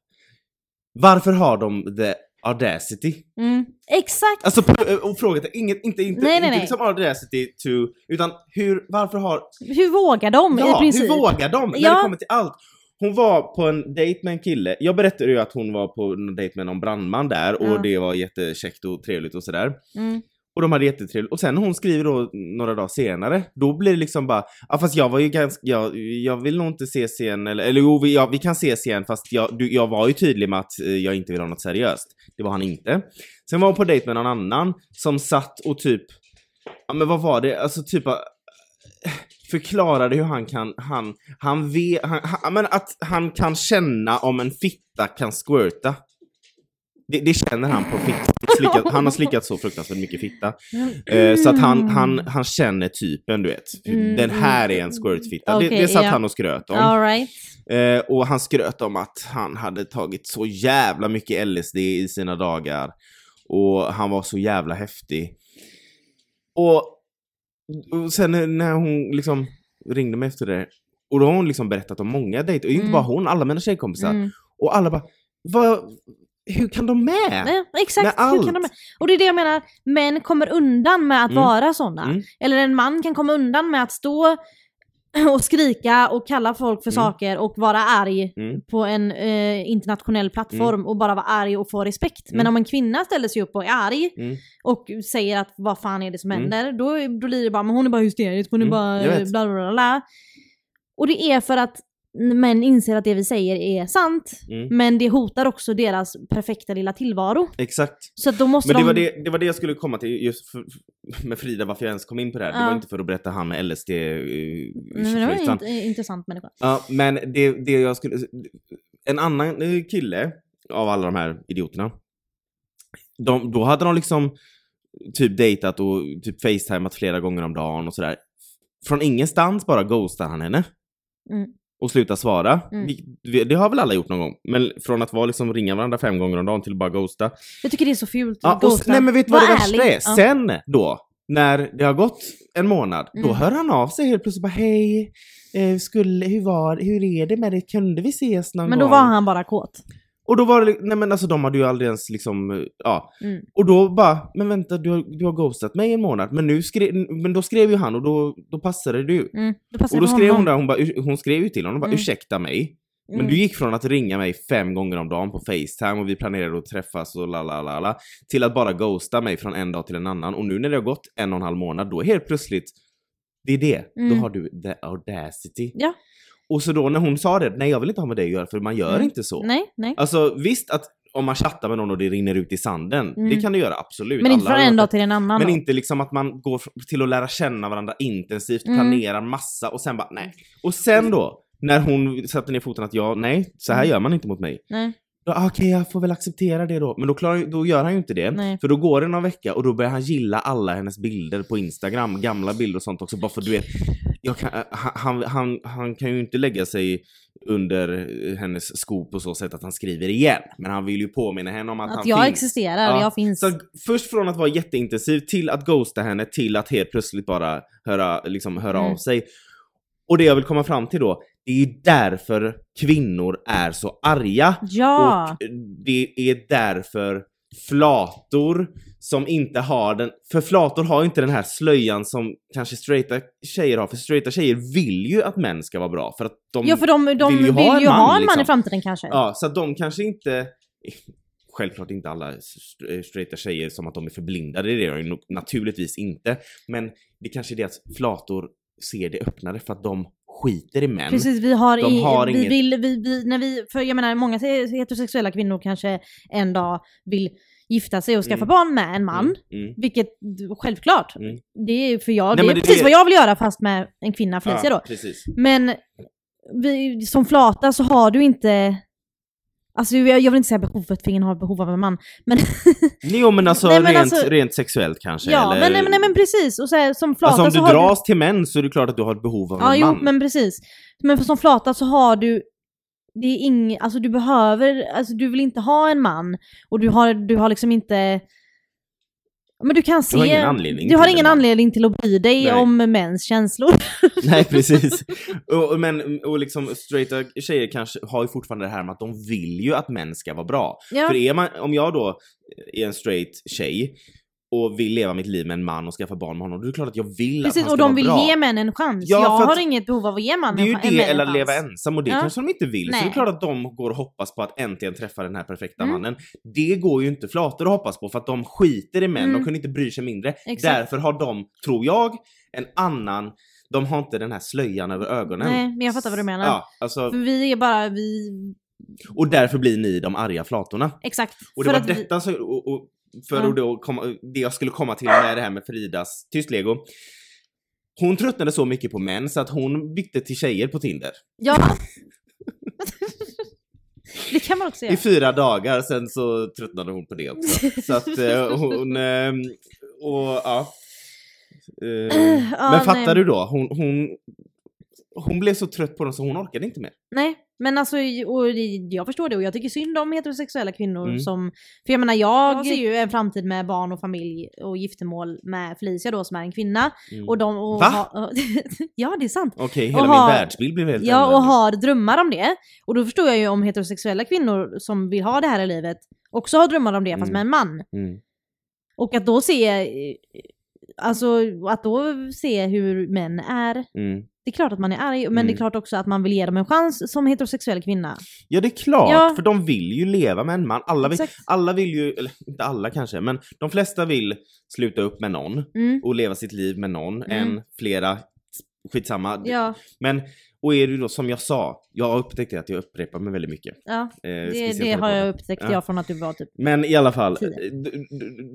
Varför har de the audacity? Mm. Exakt! Alltså p- och frågat, inget, inte, inte, Nej, nej, inte nej. liksom audacity to, utan hur, varför har, Hur vågar de i ja, princip? hur vågar de när Ja. det kommer till allt? Hon var på en dejt med en kille, jag berättade ju att hon var på en dejt med någon brandman där och Ja. det var jättekäckt och trevligt och sådär. Mm. Och de hade jättetrevligt. Och sen när hon skriver då några dagar senare, då blir det liksom bara, ja fast jag var ju ganska, jag, jag vill nog inte ses igen, eller, eller jo vi, ja, vi kan ses igen fast jag, du, jag var ju tydlig med att eh, jag inte vill ha något seriöst. Det var han inte. Sen var hon på dejt med någon annan som satt och typ, ja men vad var det, alltså typ eh, förklarade hur han kan, han, han vet, han, han, men att han kan känna om en fitta kan squirta. Det, det känner han på fitta. *laughs* Slickat, han har slickat så fruktansvärt mycket fitta. Eh, så att han, han, han känner typen, du vet. Mm, Den här är mm. en squirtfitta. det, Okej, det satt ja. han och skröt om. Right. Eh, och han skröt om att han hade tagit så jävla mycket LSD i sina dagar. Och han var så jävla häftig. Och, och sen när hon liksom ringde mig efter det. Och då har hon liksom berättat om många dejter. Och inte Mm. bara hon, alla mina tjejkompisar. Mm. Och alla bara, vad, hur kan de med? Nej, exakt, Med hur kan allt. de... Och det är det jag menar, män kommer undan med att Mm. vara sådana. Mm. Eller en man kan komma undan med att stå *clears throat* och skrika och kalla folk för Mm. saker och vara arg Mm. på en eh, internationell plattform och bara vara arg och få respekt. Men Mm. om en kvinna ställer sig upp och är arg Mm. och säger att vad fan är det som Mm. händer, då, då blir det bara men hon är bara hysterisk, hon är Mm, bara bla bla, bla. Och det är för att män inser att det vi säger är sant, Mm. men det hotar också deras perfekta lilla tillvaro. Exakt. Så då måste Men det de... var det, det var det jag skulle komma till just för, med Frida, varför jag ens kom in på det här. Det Ja. var inte för att berätta han med LSD uh, Nej, men det var en int- intressant människa. Ja, men det, det jag skulle... En annan eh, kille av alla de här idioterna. De, då hade de liksom typ dejtat och typ facetimat flera gånger om dagen och sådär. Från ingenstans bara ghostar han henne. Mm. Och slutar svara. Mm. Vi, det har väl alla gjort någon gång. Men från att vara liksom ringa varandra fem gånger om dagen till bara ghosta. Jag tycker det är så fult. Ja, att och, nej men vet du vad det värsta är? Ja. Sen då, när det har gått en månad, då Mm. hör han av sig helt plötsligt bara hej, eh, skulle, hur var hur är det med det, kunde vi ses någon Men gång? då var han bara kåt. Och då var det, nej men alltså de hade ju aldrig ens liksom, ja. Mm. Och då bara, men vänta du har, du har ghostat mig en månad, men nu skrev, men då skrev ju han och då, då passade det ju. Mm. Det passar Och då skrev hon honom. där, hon, bara, "Ur- hon skrev ju till honom, hon bara Mm. ursäkta mig. Men Mm. du gick från att ringa mig fem gånger om dagen på Facetime och vi planerade att träffas och la la la la till att bara ghosta mig från en dag till en annan. Och nu när det har gått en och en halv månad, då helt plötsligt, det är det. Då Mm. har du the audacity. Ja. Och så då när hon sa det, nej jag vill inte ha med dig att göra för man gör Mm. inte så. Nej, nej. Alltså visst att om man chattar med någon och det rinner ut i sanden, Mm. det kan det göra absolut. Men inte från en dag till en annan. Men då. inte liksom att man går till att lära känna varandra intensivt, Mm. planerar massa och sen bara nej. Och sen då, när hon sätter ner foten att ja, nej, så här Mm. gör man inte mot mig. Nej. Ah, Okej, jag får väl acceptera det då. Men då, klarar, då gör han ju inte det. Nej. För då går det någon vecka och då börjar han gilla alla hennes bilder på Instagram, gamla bilder och sånt också. Bara för du vet, kan, han, han, han, han kan ju inte lägga sig under hennes sko på så sätt att han skriver igen. Men han vill ju påminna henne om att, Att han jag finns. existerar, Ja, jag finns. Så först från att vara jätteintensiv till att ghosta henne till att helt plötsligt bara höra, liksom, höra Mm. av sig. Och det jag vill komma fram till då, det är ju därför kvinnor är så arga. Ja! Och det är därför flator som inte har den, för flator har ju inte den här slöjan som kanske straighta tjejer har, för straighta tjejer vill ju att män ska vara bra för att de ja, för de, de vill vill ju ju ha en ha man, en man liksom. i framtiden kanske. Ja, så att de kanske inte... *laughs* Självklart inte alla st- straighta tjejer som att de är förblindade, det är de ju naturligtvis inte. Men det kanske är det att flator ser det öppnare för att de skiter i män. Precis, vi har, i, har vi inget- vill, vi, vi, när vi, för jag menar många heterosexuella kvinnor kanske en dag vill gifta sig och skaffa Mm. barn med en man. Mm, mm. Vilket, självklart. Mm. Det är för jag, Nej, det är det- precis det- vad jag vill göra fast med en kvinna, Felicia Ja, då. precis. Men vi, som flata så har du inte Alltså jag, jag vill inte säga behovet, för ingen har behov av en man. Men *laughs* Jo men alltså, Nej, men rent, alltså- rent sexuellt kanske. ja, eller... men, nej, men, nej men precis. Och så här, som flata Alltså om du dras till män så är det klart att du har ett behov av Ja, en jo, man. men precis. Men för som flata så har du det är ing, alltså du behöver, alltså du vill inte ha en man och du har, du har liksom inte men du kan se... har ingen anledning Du har ingen anledning till att bry dig Nej. om mäns känslor. *laughs* Nej *laughs* precis. och, och- men och liksom straighta tjejer kanske har ju fortfarande det här med att de vill ju att män ska vara bra. Ja. För är man, om jag då är en straight tjej och vill leva mitt liv med en man och skaffa barn med honom, då är det klart att jag vill Precis, att han och ska de vara vill bra. ge män en chans. Ja, jag har inget behov av att ge mannen Det är ju en- det, en eller att chans. leva ensam och det Ja. kanske de inte vill. Så det är Nej. klart att de går och hoppas på att äntligen träffa den här perfekta Mm. mannen. Det går ju inte flator att hoppas på för att de skiter i män, Mm. de kunde inte bry sig mindre. Exakt. Därför har de, tror jag, en annan, de har inte den här slöjan över ögonen. Nej, men jag fattar vad du menar. Ja, alltså, För vi är bara, vi... och därför blir ni de arga flatorna. Exakt. Och det för var att vi- detta som, och, och, för att då komma, det jag skulle komma till med det här med Fridas, tyst lego. Hon tröttnade så mycket på män så att hon bytte till tjejer på Tinder. Ja. *laughs* det kan man också göra. I fyra dagar, sen så tröttnade hon på det också. Så att eh, hon, *laughs* eh, och ja. Eh, Ja, men fattar nej. du då? Hon, hon, hon blev så trött på dem så hon orkade inte mer. Nej, men alltså och jag förstår det och jag tycker synd om heterosexuella kvinnor Mm. som... För jag menar jag ser ju en framtid med barn och familj och giftermål med Felicia då som är en kvinna. Mm. Och de... Och Va? ha- *laughs* ja det är sant. Okej, och hela har- min världsbild blev helt Ja, och har drömmar om det. Och då förstår jag ju om heterosexuella kvinnor som vill ha det här i livet också har drömmar om det fast Mm. med en man. Mm. Och att då se, alltså att då se hur män är. Mm. Det är klart att man är arg, men Mm. det är klart också att man vill ge dem en chans som heterosexuell kvinna. Ja det är klart, Ja. för de vill ju leva med en man. Alla vill, Exakt. alla vill ju, eller inte alla kanske, men de flesta vill sluta upp med någon Mm. och leva sitt liv med någon, Mm. en, flera, skitsamma. Ja, Men, och är det då som jag sa, jag har upptäckt det att jag upprepar mig väldigt mycket. ja. Eh, Det, speciellt det har jag upptäckt Ja. jag från att du var typ... Men i alla fall, eh,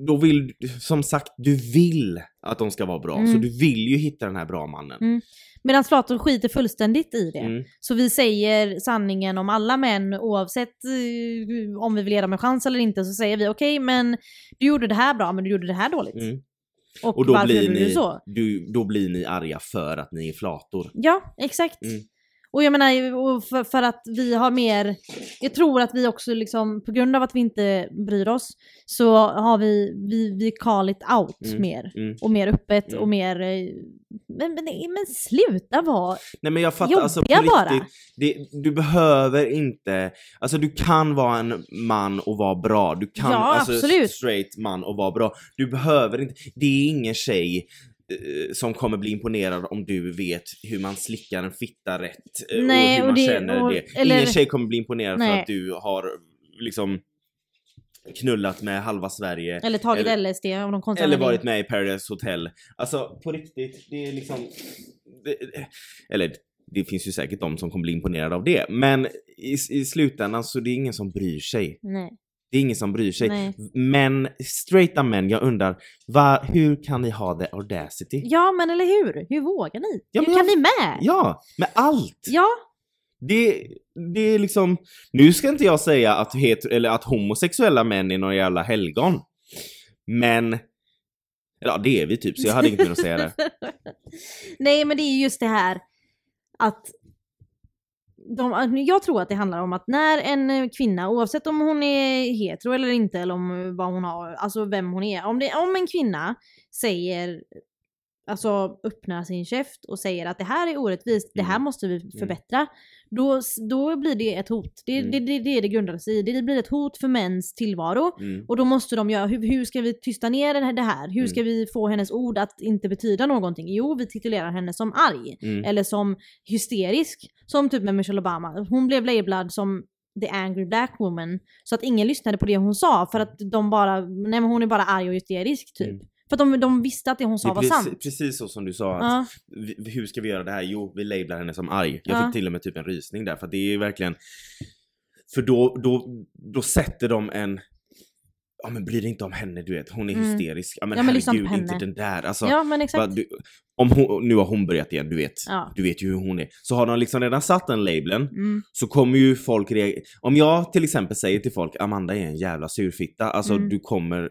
då vill, som sagt, du vill att de ska vara bra. Mm. Så du vill ju hitta den här bra mannen. Mm. Medan Platon skiter fullständigt i det. Mm. Så vi säger sanningen om alla män oavsett eh, om vi vill ge dem en chans eller inte så säger vi okej men du gjorde det här bra men du gjorde det här dåligt. Mm. Och, Och då blir, ni, så? du, då blir ni arga för att ni är flator. Ja, exakt. Mm. Och jag menar, för, att vi har mer, jag tror att vi också liksom, på grund av att vi inte bryr oss, så har vi, vi, vi call it out Mm. mer. Mm. Och mer öppet Mm. och mer, eh, men, men, men sluta vara, Nej men jag fattar, Jobbiga alltså på bara. riktigt, det, du behöver inte, alltså du kan vara en man och vara bra, du kan, Ja, alltså absolut. straight man och vara bra. Du behöver inte, det är ingen tjej som kommer bli imponerad om du vet hur man slickar en fitta rätt eh, Nej, och hur och man det- känner och- det. eller- Ingen tjej kommer bli imponerad för Nej. att du har liksom knullat med halva Sverige eller tagit Eller- LSD av någon konstig eller varit med i Paradise Hotel. Alltså på riktigt, det är liksom... Det, eller det finns ju säkert de som kommer bli imponerade av det. Men i, i slutändan så det är ingen som bryr sig. Nej, Det är ingen som bryr sig. nej. Men straighta män, jag undrar, va, hur kan ni ha the audacity? Ja men eller hur? Hur vågar ni? Ja, hur men kan ni med? Ja, med allt! Ja, Det, det är liksom, nu ska inte jag säga att, het, eller att homosexuella män är några jävla helgon. Men, ja det är vi typ, så jag hade inget mer att säga där. *laughs* Nej men det är ju just det här att de, ah, jag tror att det handlar om att när en eh, kvinna, oavsett om hon är hetero eller inte eller om eh, vad hon har, alltså vem hon är. Om, det, om en kvinna säger, alltså öppnar sin käft och säger att det här är orättvist, det här Mm. måste vi förbättra. Då, då blir det ett hot. Det, Mm. det, det, det är det grundar sig i. Det blir ett hot för mäns tillvaro. Mm. Och då måste de göra, hur, hur ska vi tysta ner det här-? Hur ska vi få hennes ord att inte betyda någonting? Jo, vi titulerar henne som arg. Mm. Eller som hysterisk. Som typ med Michelle Obama. Hon blev labelad som the angry black woman. Så att ingen lyssnade på det hon sa för att de bara, nej men hon är bara arg och hysterisk typ. För att de, de visste att det hon Det sa är var precis, sant. precis så som du sa. Att vi, hur ska vi göra det här? Jo, vi lablar henne som arg. Jag Ja. fick till och med typ en rysning där för det är ju verkligen För då, då, då sätter de en Ja men bry dig inte om henne du vet, hon är Mm. hysterisk. Ja men, Ja, men lyssna herregud, på inte den där. Alltså, ja men exakt. du, om hon, nu har hon börjat igen, du vet. Ja. Du vet ju hur hon är. Så har de liksom redan satt den labeln Mm. så kommer ju folk reagera. Om jag till exempel säger till folk Amanda är en jävla surfitta, alltså Mm. du kommer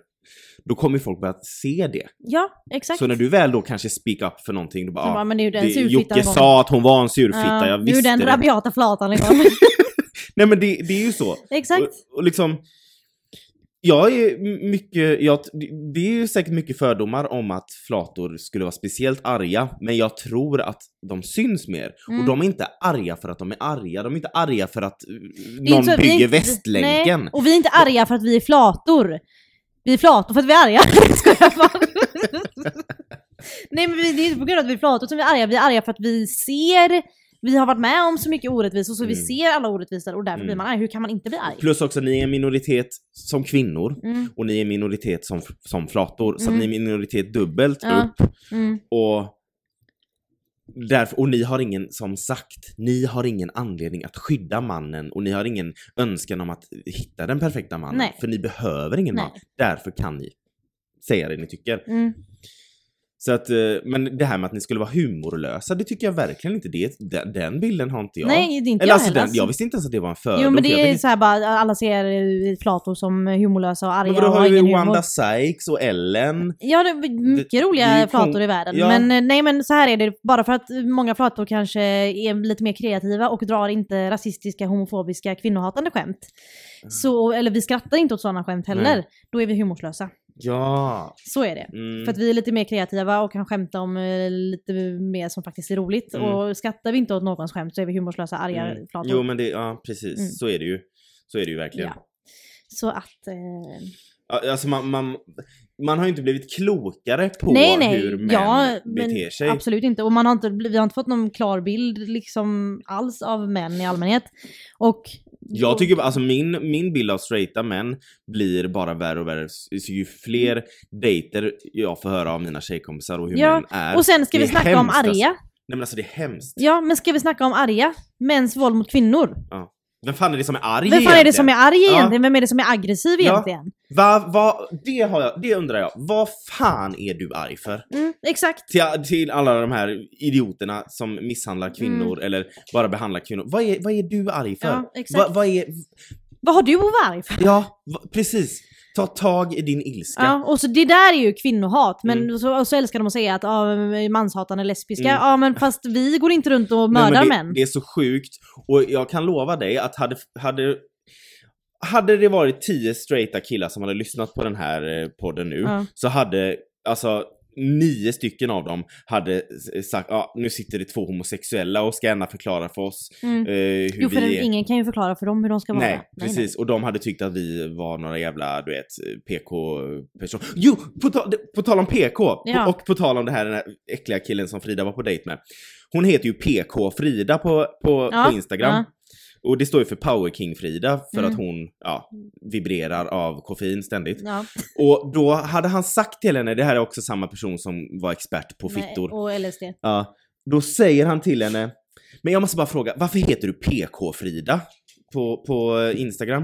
då kommer folk börja se det. Ja, exakt. Så när du väl då kanske speak up för någonting, då bara, bara, men det är ju den det, Jocke sa att hon var en surfitta, jag nu är visste den det. rabiata flatan liksom. *laughs* Nej men det, det är ju så. exakt. Och, och liksom, jag är mycket, jag, det är ju säkert mycket fördomar om att flator skulle vara speciellt arga, men jag tror att de syns mer. Mm. Och de är inte arga för att de är arga, de är inte arga för att uh, Det är någon inte vi bygger inte- Västlänken. Nej, och vi är inte arga för att vi är flator. Vi är flator för att vi är arga. *laughs* Nej men vi, det är inte på grund av att vi är flator som vi är arga, vi är arga för att vi ser, vi har varit med om så mycket orättvisor så vi Mm. ser alla orättvisor och därför Mm. blir man arg. Hur kan man inte bli arg? Plus också, ni är en minoritet som kvinnor Mm, och ni är en minoritet som, som flator. Så Mm. ni är en minoritet dubbelt Ja. upp. mm, Och, därför, och ni har ingen, som sagt, ni har ingen anledning att skydda mannen och ni har ingen önskan om att hitta den perfekta mannen. Nej. För ni behöver ingen Nej. man. Därför kan ni säga det ni tycker. mm. Så att, eh, men det här med att ni skulle vara humorlösa, det tycker jag verkligen inte. Det, den, den bilden har inte jag. Nej, det är inte Eller jag alltså, heller. den, jag visste inte ens att det var en fördom. Jo men det är så här bara, alla ser eh, flator som humorlösa och arga Men och har ju ingen humor. Wanda Sykes och Ellen. Ja, det är mycket det roliga ju flator i världen. Ja. Men eh, nej men så här är det, bara för att många flator kanske är lite mer kreativa och drar inte rasistiska, homofobiska, kvinnohatande skämt. Så, eller vi skrattar inte åt sådana skämt heller. Nej. Då är vi humorslösa. Ja. Så är det. Mm. För att vi är lite mer kreativa och kan skämta om eh, lite mer som faktiskt är roligt. Mm. Och skrattar vi inte åt någons skämt så är vi humorslösa, arga Mm. flator. Jo men det, ja precis. Mm. Så är det ju. Så är det ju verkligen. Ja. Så att... Eh, Alltså man, man, man har ju inte blivit klokare på nej, nej. hur män ja, beter sig. Absolut inte. Och man har inte, vi har inte fått någon klar bild liksom alls av män i allmänhet. Och... Jag tycker alltså min, min bild av straighta män blir bara värre och värre. Så ju fler dejter jag får höra av mina tjejkompisar och hur Ja, män är. Och sen ska vi snacka om hemskt, alltså. arga. Nej men alltså det är hemskt. Ja, men ska vi snacka om arga? Mäns våld mot kvinnor. Vem fan är det som är arg Vem fan är det egentligen? som är arg Ja. egentligen? Vem är det som är aggressiv Ja. egentligen? Va, va, det, har jag, det undrar jag. Vad fan är du arg för? Mm, exakt. Till, till alla de här idioterna som misshandlar kvinnor Mm. eller bara behandlar kvinnor. Vad är, vad är du arg för? Ja, exakt. Va, vad är, Vad har du att vara arg för? ja, precis. Ta tag i din ilska. Ja, och så det där är ju kvinnohat, men Mm. så, så älskar de att säga att ah, manshatarna är lesbiska. Mm. Ja men fast vi går inte runt och Nej, mördar men det, män. Det är så sjukt och jag kan lova dig att hade, hade, hade det varit tio straighta killar som hade lyssnat på den här eh, podden nu Ja. så hade alltså nio stycken av dem hade s- sagt ja nu sitter det två homosexuella och ska gärna förklara för oss Mm. eh, hur Jo för vi är. ingen kan ju förklara för dem hur de ska vara. Nej, precis. Och de hade tyckt att vi var några jävla, du vet, PK-personer. Jo, på, ta på tal om PK! Ja. På, och på tal om det här, den här äckliga killen som Frida var på dejt med. Hon heter ju PK Frida på, på, Ja, på Instagram. ja. Och det står ju för Power King Frida för Mm. att hon, ja, vibrerar av koffein ständigt. Ja. Och då hade han sagt till henne, det här är också samma person som var expert på Nej, fittor. Och LSD. Ja, då säger han till henne, men jag måste bara fråga, varför heter du PK-Frida på, på Instagram?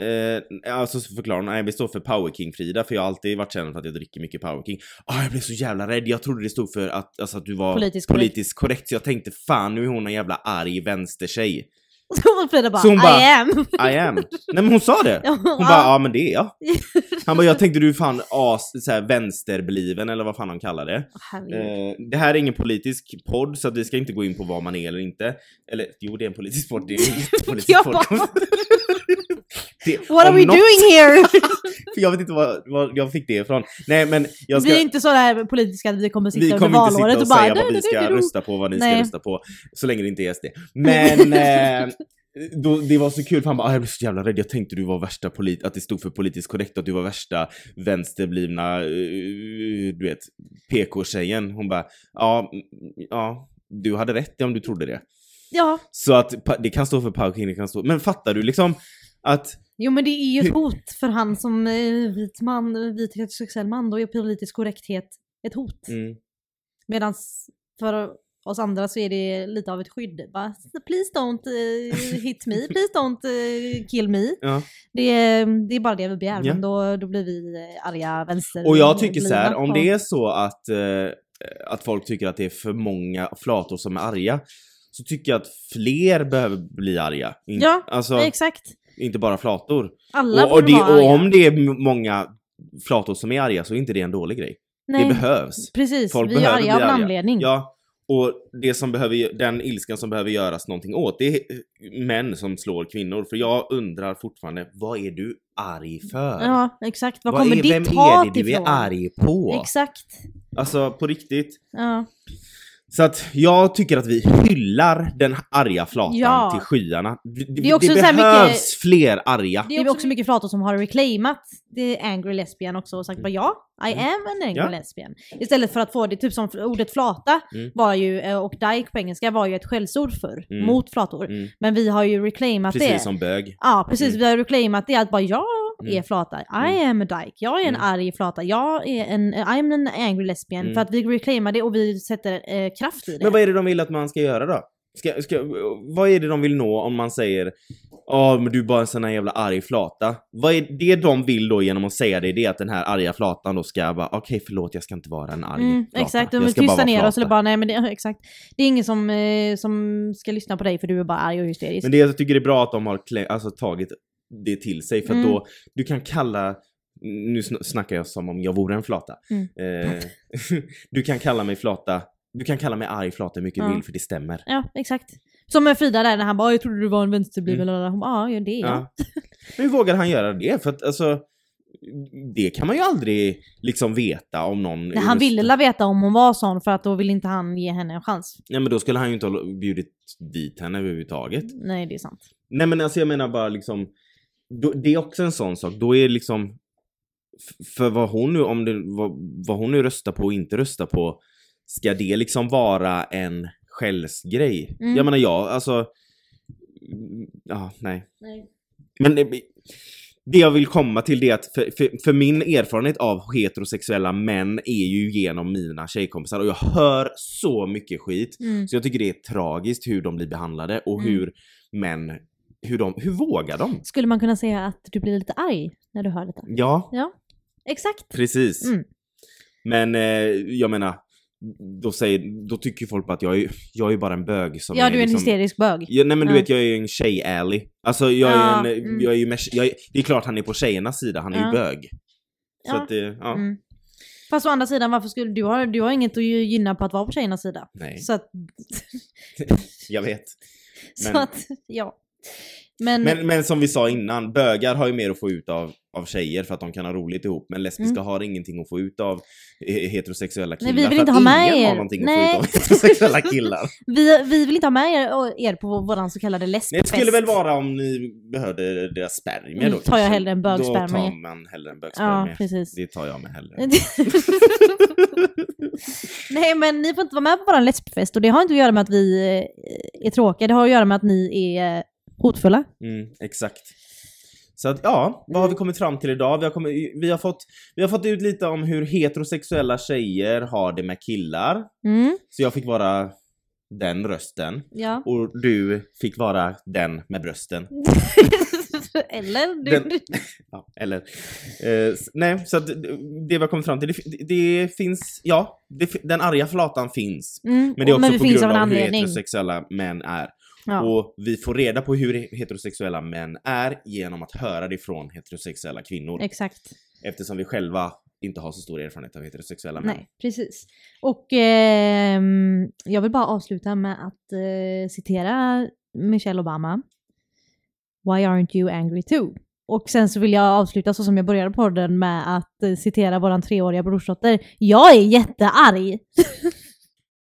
Eh, alltså så förklarar hon, nej det står för Power King Frida för jag har alltid varit känd för att jag dricker mycket Power King. Ah, jag blev så jävla rädd, jag trodde det stod för att, alltså, att du var Politiskt korrekt. politiskt korrekt så jag tänkte fan nu är hon en jävla arg vänstertjej. *laughs* Och Frida bara, Så hon bara- I am. I am. nej men hon sa det. *laughs* Ja, Hon bara, ja men det är jag. *laughs* Han bara, jag tänkte du är fan as, så här, vänsterbliven eller vad fan han kallar det. Eh, det här är ingen politisk podd så att vi ska inte gå in på vad man är eller inte. Eller jo, det är en politisk podd. Det är en jättepolitisk Ja. podd. Det, What are we något- doing here? För jag vet inte vad, vad jag fick det ifrån. Nej men jag ska... Vi är inte så där politiska att vi kommer sitta vi under kommer inte sitta och och bara... säga vad "Du, vi ska du, du." rösta på, vad ni ska rösta på. Så länge det inte är SD. Men eh, då, det var så kul för han bara, "Ah, jag blev så jävla rädd, jag tänkte du var värsta polit, att det stod för politiskt korrekt, att du var värsta vänsterblivna, eh, du vet, PK-tjejen. Hon bara, ja, ja, du hade rätt om du trodde det. Ja, Så att det kan stå för Power King, det kan stå, men fattar du liksom att Jo men det är ju ett hot för han som eh, vit man, vit heterosexuell man, då är politisk korrekthet ett hot. Mm. Medan för oss andra så är det lite av ett skydd. Bara, please don't eh, hit me, please don't eh, kill me. *laughs* Ja. Det är, det är bara det vi begär, Ja. men då, då blir vi eh, arga vänster. Och jag tycker så här, om det är så att, eh, att folk tycker att det är för många flator som är arga, så tycker jag att fler behöver bli arga. In- Ja, alltså, Exakt. inte bara flator. Alla Och, och, det, och om det är många flator som är arga så är inte det en dålig grej. Nej, Det behövs. Precis, Folk vi är arga av en anledning. Ja, och det som behöver, den ilskan som behöver göras någonting åt, det är män som slår kvinnor. För jag undrar fortfarande, vad är du arg för? Ja, exakt. Var Vad kommer är, ditt vem hat är det du ifrån? är arg på? Exakt. Alltså på riktigt. Ja. Så att jag tycker att vi hyllar den arga flatan Ja. till skyarna. Det, det, Det är också det så här behövs mycket- fler arga. Det är också mycket flator som har reclaimat är angry lesbian också och sagt bara ja, I am an angry Mm. Ja. lesbian. Istället för att få det, typ som ordet flata Mm. var ju, eh, och dyke på engelska var ju ett skällsord för Mm. mot flator. Mm. Men vi har ju reclaimat det. Precis som bög. Ja, precis. Mm. Vi har reclaimat det att bara jag är Mm. flata. I Mm. am a dyke. Jag är en Mm. arg flata. Jag är en, I'm an angry lesbian. Mm. För att vi reclaimar det och vi sätter eh, kraft i det. Men vad är det de vill att man ska göra då? Ska, ska, vad är det de vill nå om man säger Ja men du är bara en sån här jävla arg flata. Vad är det de vill då genom att säga det? Det är att den här arga flatan då ska bara okej förlåt jag ska inte vara en arg Mm, flata. exakt, de vill tysta ner oss flata." eller bara nej men det, *laughs* exakt. Det är ingen som, eh, som ska lyssna på dig för du är bara arg och hysterisk. Men det jag tycker det är bra att de har alltså, tagit det till sig för Mm. då, du kan kalla, nu sn- snackar jag som om jag vore en flata. Mm. Eh, *laughs* du kan kalla mig flata, du kan kalla mig arg flata hur mycket Ja. du vill för det stämmer. Ja, exakt. Som med Frida där när han bara “jag trodde du var en vänsterbliven” Mm. eller hon bara “ja, det är jag”. Ja. Men hur vågar han göra det? För att alltså, det kan man ju aldrig liksom veta om någon... Nej, han ville la veta om hon var sån för att då ville inte han ge henne en chans. Nej men då skulle han ju inte ha bjudit dit henne överhuvudtaget. Nej, det är sant. Nej men alltså jag menar bara liksom, då, det är också en sån sak, då är det liksom, för vad hon nu, om det, vad, vad hon nu röstar på och inte röstar på, ska det liksom vara en skällsgrej? Mm. Jag menar jag, alltså, ja nej. Nej. Men det, det jag vill komma till det är att för, för, för min erfarenhet av heterosexuella män är ju genom mina tjejkompisar och jag hör så mycket skit. Mm. Så jag tycker det är tragiskt hur de blir behandlade och Mm. hur män, hur de, hur vågar de? Skulle man kunna säga att du blir lite arg när du hör detta? Ja, Ja, exakt. precis. Mm. Men eh, jag menar, då, säger, då tycker folk bara att jag är, jag är bara en bög som Ja, du är en liksom, hysterisk bög. Ja, nej men du Ja. vet jag är ju en tjej-ally. Alltså jag är Ja, en, mm. jag är ju med, jag är, det är klart han är på tjejernas sida, han är ju bög. Så att det, ja. Mm. Fast å andra sidan, varför skulle du ha, du har inget att gynna på att vara på tjejernas sida. Nej, Så att, *laughs* jag vet. *laughs* så Men- att ja. Men, Men, men som vi sa innan, bögar har ju mer att få ut av, av tjejer för att de kan ha roligt ihop. Men lesbiska Mm. har ingenting att få ut av he- heterosexuella Nej, killar. vi vill inte ha med ingen er. har någonting Nej. att få ut av heterosexuella *laughs* killar. vi, vi vill inte ha med er, er på våran så kallade Nej, lesbfest. det skulle väl vara om ni behövde deras spermier Mm, då. tar jag hellre en Då bögspermie. tar man hellre en Ja, bögspermie. precis. det tar jag med hellre. *laughs* Nej men ni får inte vara med på våran lesbfest och det har inte att göra med att vi eh, är tråkiga, det har att göra med att ni är eh, hotfulla. Mm, exakt. Så att ja, vad har Mm. vi kommit fram till idag? Vi har, kommit, vi, har fått, vi har fått ut lite om hur heterosexuella tjejer har det med killar. Mm, Så jag fick vara den rösten. ja. Och du fick vara den med brösten. *laughs* Eller? Du, Den, *laughs* ja, eller... Eh, nej, så att det vi har kommit fram till, det, det finns, ja, det, den arga flatan finns. mm, Men det är också på grund av hur heterosexuella män är. Ja. Och vi får reda på hur heterosexuella män är genom att höra det från heterosexuella kvinnor. Exakt. Eftersom vi själva inte har så stor erfarenhet av heterosexuella män. Nej, precis. Och ehm, jag vill bara avsluta med att eh, citera Michelle Obama. Why aren't you angry too? Och sen så vill jag avsluta så som jag började podden med att eh, citera våran treåriga brorsdotter. Jag är jättearg! *laughs*